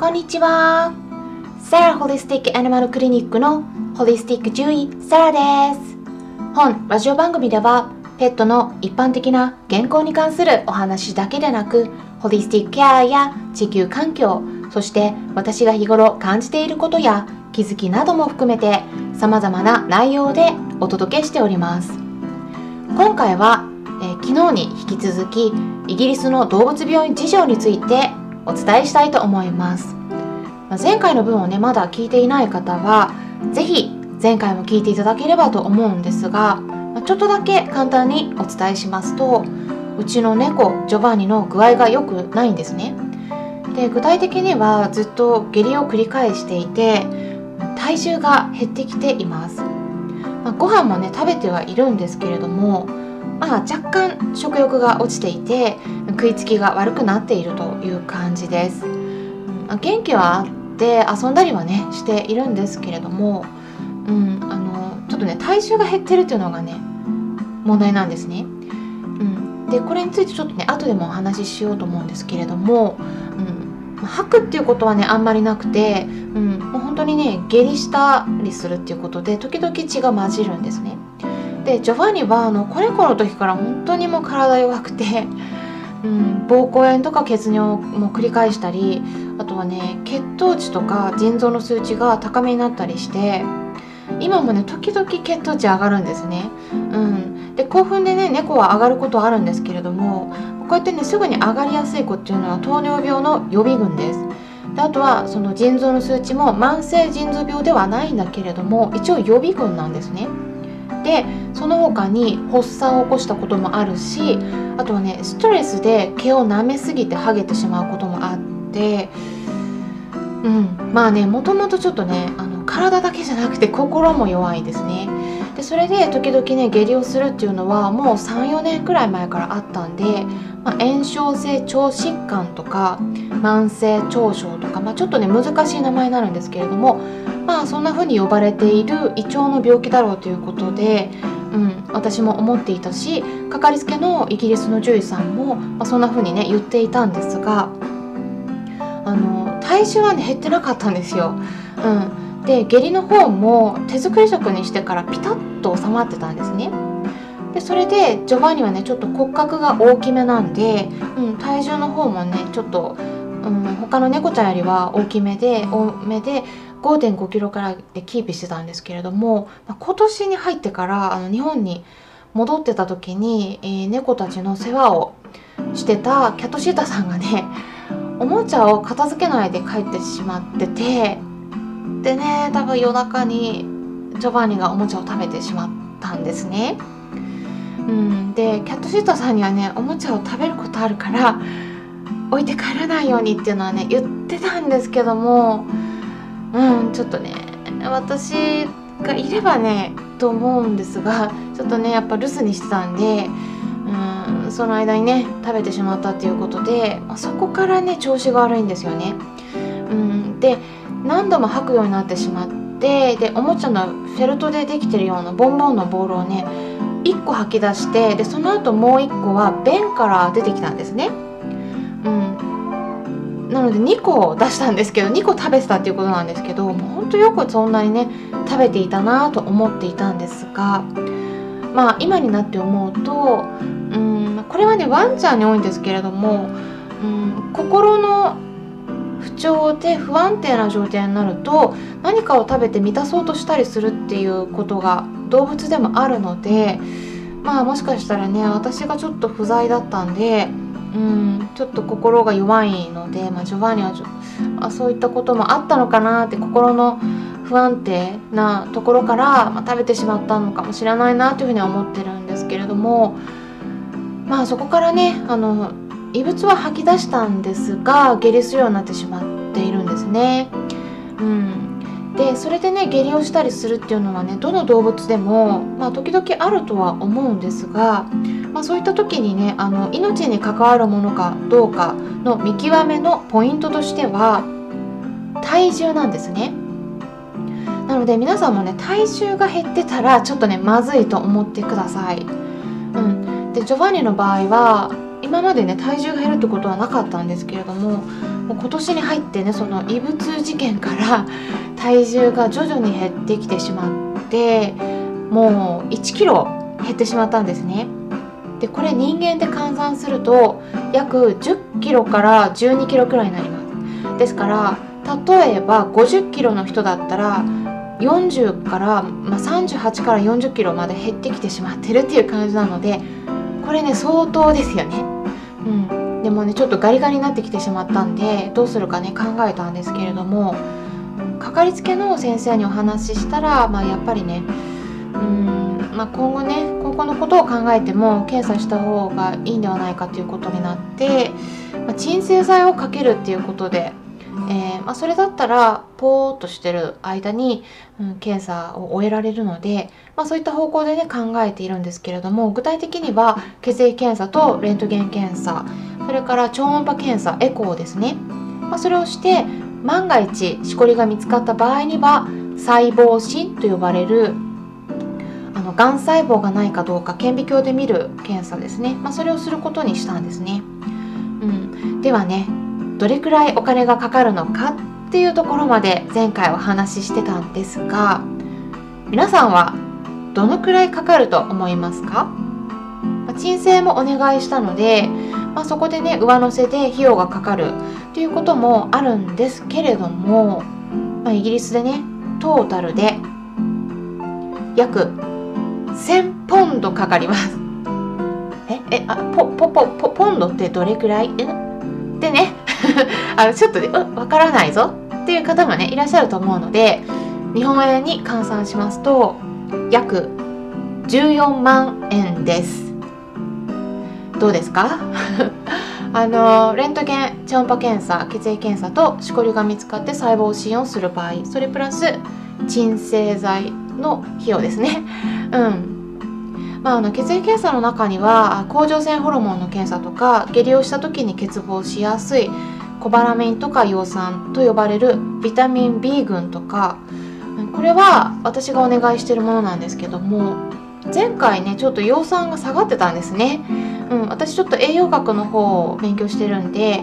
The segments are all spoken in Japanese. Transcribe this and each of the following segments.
こんにちは。サラホリスティックアニマルクリニックのホリスティック獣医サラです。本ラジオ番組ではペットの一般的な健康に関するお話だけでなくホリスティックケアや地球環境そして私が日頃感じていることや気づきなども含めて様々な内容でお届けしております。今回は、えー、昨日に引き続きイギリスの動物病院事情についてお伝えしたいと思います、ま、前回の分をねまだ聞いていない方は是非前回も聞いていただければと思うんですが、ま、ちょっとだけ簡単にお伝えしますとうちの猫ジョバンニの具合が良くないんですね。で具体的にはずっと下痢を繰り返していて体重が減ってきています、まあ、ご飯もね食べてはいるんですけれどもまあ、若干食欲が落ちていて食いつきが悪くなっているという感じです、元気はあって遊んだりはねしているんですけれども、うん、あのちょっとね体重が減ってるっていうのがね問題なんですね、うん、でこれについてちょっとね後でもお話ししようと思うんですけれども、うん、吐くっていうことはねあんまりなくて、うん、もう本当にね下痢したりするっていうことで時々血が混じるんですね。でジョバンニはあの子猫の時から本当にもう体弱くて、うん、膀胱炎とか血尿も繰り返したりあとはね血糖値とか腎臓の数値が高めになったりして今もね時々血糖値上がるんですね。うん、で興奮でね猫は上がることはあるんですけれどもこうやってねすぐに上がりやすい子っていうのは糖尿病の予備軍です。であとはその腎臓の数値も慢性腎臓病ではないんだけれども一応予備軍なんですね。でその他に発作を起こしたこともあるしあとはねストレスで毛を舐めすぎてハゲてしまうこともあってうんまあねもともとちょっとねあの体だけじゃなくて心も弱いですね。でそれで時々ね下痢をするっていうのはもう34年くらい前からあったんで、まあ、炎症性腸疾患とか慢性腸症とか、まあ、ちょっとね難しい名前になるんですけれどもまあそんな風に呼ばれている胃腸の病気だろうということで、うん、私も思っていたしかかりつけのイギリスの獣医さんも、まあ、そんな風にね言っていたんですがあの体重はね減ってなかったんですよ。うん、で下痢の方も手作り食にしてからピタッと収まってたんですね。でそれでジョバンニはねちょっと骨格が大きめなんで、うん、体重の方もねちょっと、うん、他の猫ちゃんよりは大きめで多めで5.5キロからでキープしてたんですけれども、まあ、今年に入ってからあの日本に戻ってた時に、えー、猫たちの世話をしてたキャットシータさんがねおもちゃを片付けないで帰ってしまっててでね多分夜中にジョバンニがおもちゃを食べてしまったんですね。うん、でキャットシータさんにはねおもちゃを食べることあるから置いて帰らないようにっていうのはね言ってたんですけどもうんちょっとね私がいればねと思うんですがちょっとねやっぱ留守にしてたんでうんその間にね食べてしまったっていうことで、あ、そこからね調子が悪いんですよね。うん、で何度も吐くようになってしまってでおもちゃのフェルトでできてるようなボンボンのボールをね1個吐き出してでその後もう1個は便から出てきたんですね。うんなので2個出したんですけど2個食べてたっていうことなんですけどもうほんとよくそんなにね食べていたなと思っていたんですがまあ今になって思うとうんこれはねワンちゃんに多いんですけれどもうん心の不調で不安定な状態になると何かを食べて満たそうとしたりするっていうことが動物でもあるのでまあもしかしたらね私がちょっと不在だったんでうんちょっと心が弱いので、まあ、ジョバンニはあそういったこともあったのかなって心の不安定なところから、まあ、食べてしまったのかもしれないなというふうには思ってるんですけれどもまあそこからねあの異物は吐き出したんですが下痢するようになってしまっているんですね。うん、でそれでね下痢をしたりするっていうのはねどの動物でも、まあ、時々あるとは思うんですがまあ、そういった時にねあの命に関わるものかどうかの見極めのポイントとしては体重なんですね。なので皆さんもね体重が減ってたらちょっとねまずいと思ってください。うん、でジョバンニの場合は今までね体重が減るってことはなかったんですけれどももう今年に入ってねその異物事件から体重が徐々に減ってきてしまってもう1キロ減ってしまったんですね。でこれ人間で換算すると約10キロから12キロくらいになりますですから例えば50キロの人だったら40から、まあ、38から40キロまで減ってきてしまってるっていう感じなのでこれね相当ですよね。うん、でもねちょっとガリガリになってきてしまったんでどうするかね考えたんですけれどもかかりつけの先生にお話ししたら、まあ、やっぱりねうん、まあ、今後ね今後のことを考えても検査した方がいいんではないかということになって、まあ、鎮静剤をかけるっていうことでえー、まあ、それだったらポーっとしてる間に、うん、検査を終えられるので、ま、そういった方向でね考えているんですけれども具体的には血液検査とレントゲン検査それから超音波検査エコーですね、ま、それをして万が一しこりが見つかった場合には細胞診と呼ばれるがん細胞がないかどうか顕微鏡で見る検査ですね、まあ、それをすることにしたんですね。うん、ではねどれくらいお金がかかるのかっていうところまで前回お話ししてたんですが皆さんはどのくらいかかると思いますか、まあ、申請もお願いしたので、まあ、そこでね上乗せで費用がかかるということもあるんですけれども、まあ、イギリスでねトータルで約1000ポンドかかります。え？えあポポポポポンドってどれくらい？え？でね あのちょっとねわからないぞ。っていう方もねいらっしゃると思うので日本円に換算しますと約14万円です。どうですか？あのレントゲン超音波検査血液検査としこりが見つかって細胞診をする場合それプラス鎮静剤の費用ですね。うん。まあ、あの血液検査の中には甲状腺ホルモンの検査とか下痢をした時に欠乏しやすいコバラミンとか葉酸と呼ばれるビタミン B 群とかこれは私がお願いしてるものなんですけども前回ねちょっと葉酸が下がってたんですね、うん、私ちょっと栄養学の方を勉強してるんで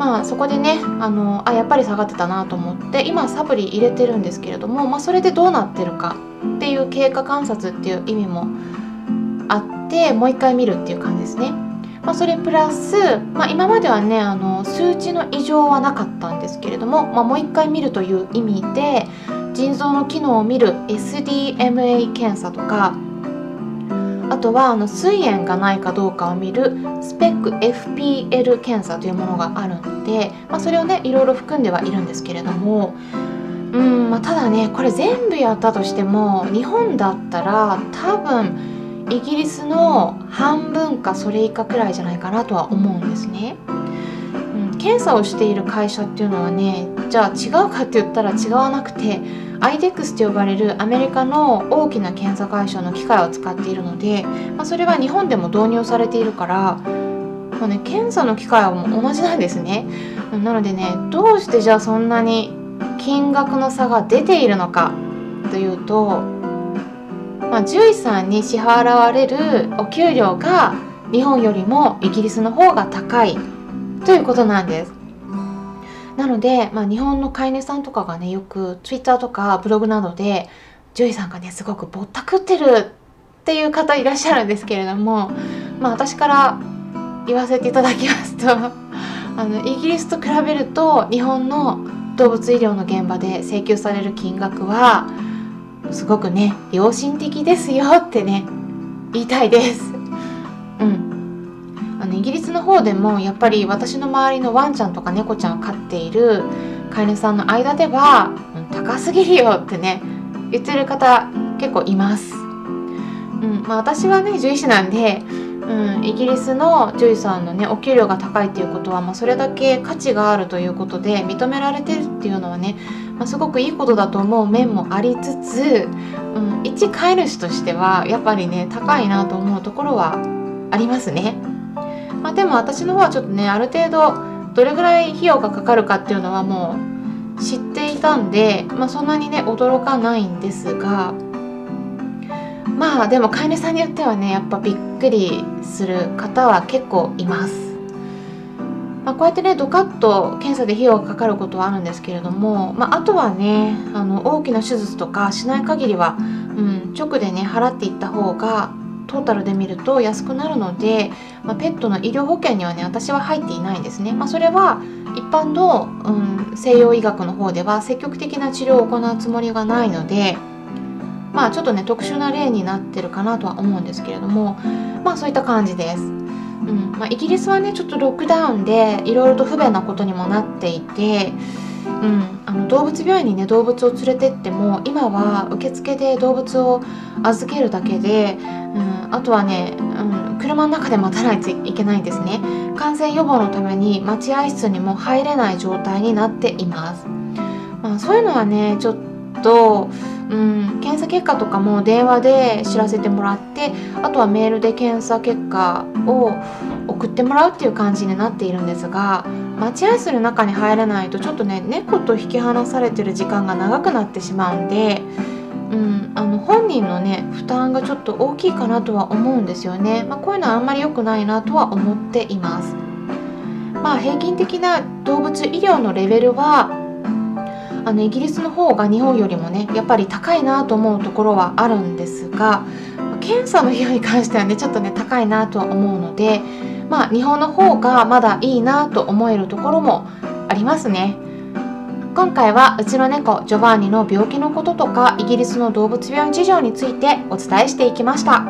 まあそこでねあのあやっぱり下がってたなと思って今サプリ入れてるんですけれども、まあ、それでどうなってるかっていう経過観察っていう意味もあってもう一回見るっていう感じですね。まあ、それプラス、まあ、今まではねあの数値の異常はなかったんですけれども、まあ、もう一回見るという意味で腎臓の機能を見る SDMA 検査とかとはあの膵炎がないかどうかを見るスペック FPL 検査というものがあるので、まあ、それをねいろいろ含んではいるんですけれどもうんまあ、ただねこれ全部やったとしても日本だったら多分イギリスの半分かそれ以下くらいじゃないかなとは思うんですね。検査をしている会社っていうのはねじゃあ違うかって言ったら違わなくて IDEX と呼ばれるアメリカの大きな検査会社の機械を使っているので、まあ、それが日本でも導入されているから、まあね、検査の機械はも同じなんですね。なのでねどうしてじゃあそんなに金額の差が出ているのかというとまあ、獣医さんに支払われるお給料が日本よりもイギリスの方が高いということなんです。なので、まあ、日本の飼い主さんとかがねよく Twitter とかブログなどで獣医さんがねすごくぼったくってるっていう方いらっしゃるんですけれども、まあ、私から言わせていただきますと あのイギリスと比べると日本の動物医療の現場で請求される金額はすごくね良心的ですよってね言いたいです。うんあのイギリスの方でもやっぱり私の周りのワンちゃんとか猫ちゃんを飼っている飼い主さんの間では、高すぎるよってね言ってる方結構います。うんまあ、私はね獣医師なんでうん、イギリスの獣医さんのねお給料が高いっていうことは、まあ、それだけ価値があるということで認められてるっていうのはね、まあ、すごくいいことだと思う面もありつつ、うん、一飼い主としてはやっぱりね高いなと思うところはありますね。まあ、でも私の方はちょっとねある程度どれぐらい費用がかかるかっていうのはもう知っていたんで、まあ、そんなにね驚かないんですがまあでも飼い主さんによってはねやっぱびっくりする方は結構います。まあ、こうやってねドカッと検査で費用がかかることはあるんですけれども、まあ、あとはねあの大きな手術とかしない限りは、うん、直でね払っていった方がトータルで見ると安くなるので、まあ、ペットの医療保険にはね私は入っていないんですね、まあ、それは一般の、うん、西洋医学の方では積極的な治療を行うつもりがないのでまあちょっとね特殊な例になってるかなとは思うんですけれどもまあそういった感じです。うんまあ、イギリスはねちょっとロックダウンでいろいろと不便なことにもなっていて、うん、あの動物病院にね動物を連れてっても今は受付で動物を預けるだけで、うん、あとはね、うん、車の中で待たないといけないんですね。感染予防のために待合室にも入れない状態になっています、まあ、そういうのはねちょっとうん、検査結果とかも電話で知らせてもらってあとはメールで検査結果を送ってもらうっていう感じになっているんですが待合室の中に入れないとちょっとね猫と引き離されてる時間が長くなってしまうんで、うん、あの本人のね負担がちょっと大きいかなとは思うんですよね、まあ、こういうのはあんまり良くないなとは思っています。まあ、平均的な動物医療のレベルはあのイギリスの方が日本よりもねやっぱり高いなと思うところはあるんですが検査の費用に関してはねちょっとね高いなとは思うのでまあ日本の方がまだいいなと思えるところもありますね。今回はうちの猫ジョバンニの病気のこととかイギリスの動物病院事情についてお伝えしていきました。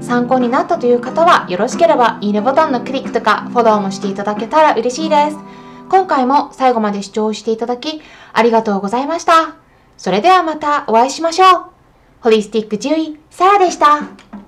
参考になったという方はよろしければいいねボタンのクリックとかフォローもしていただけたら嬉しいです。今回も最後まで視聴していただきありがとうございました。それではまたお会いしましょう。ホリスティック獣医、サラでした。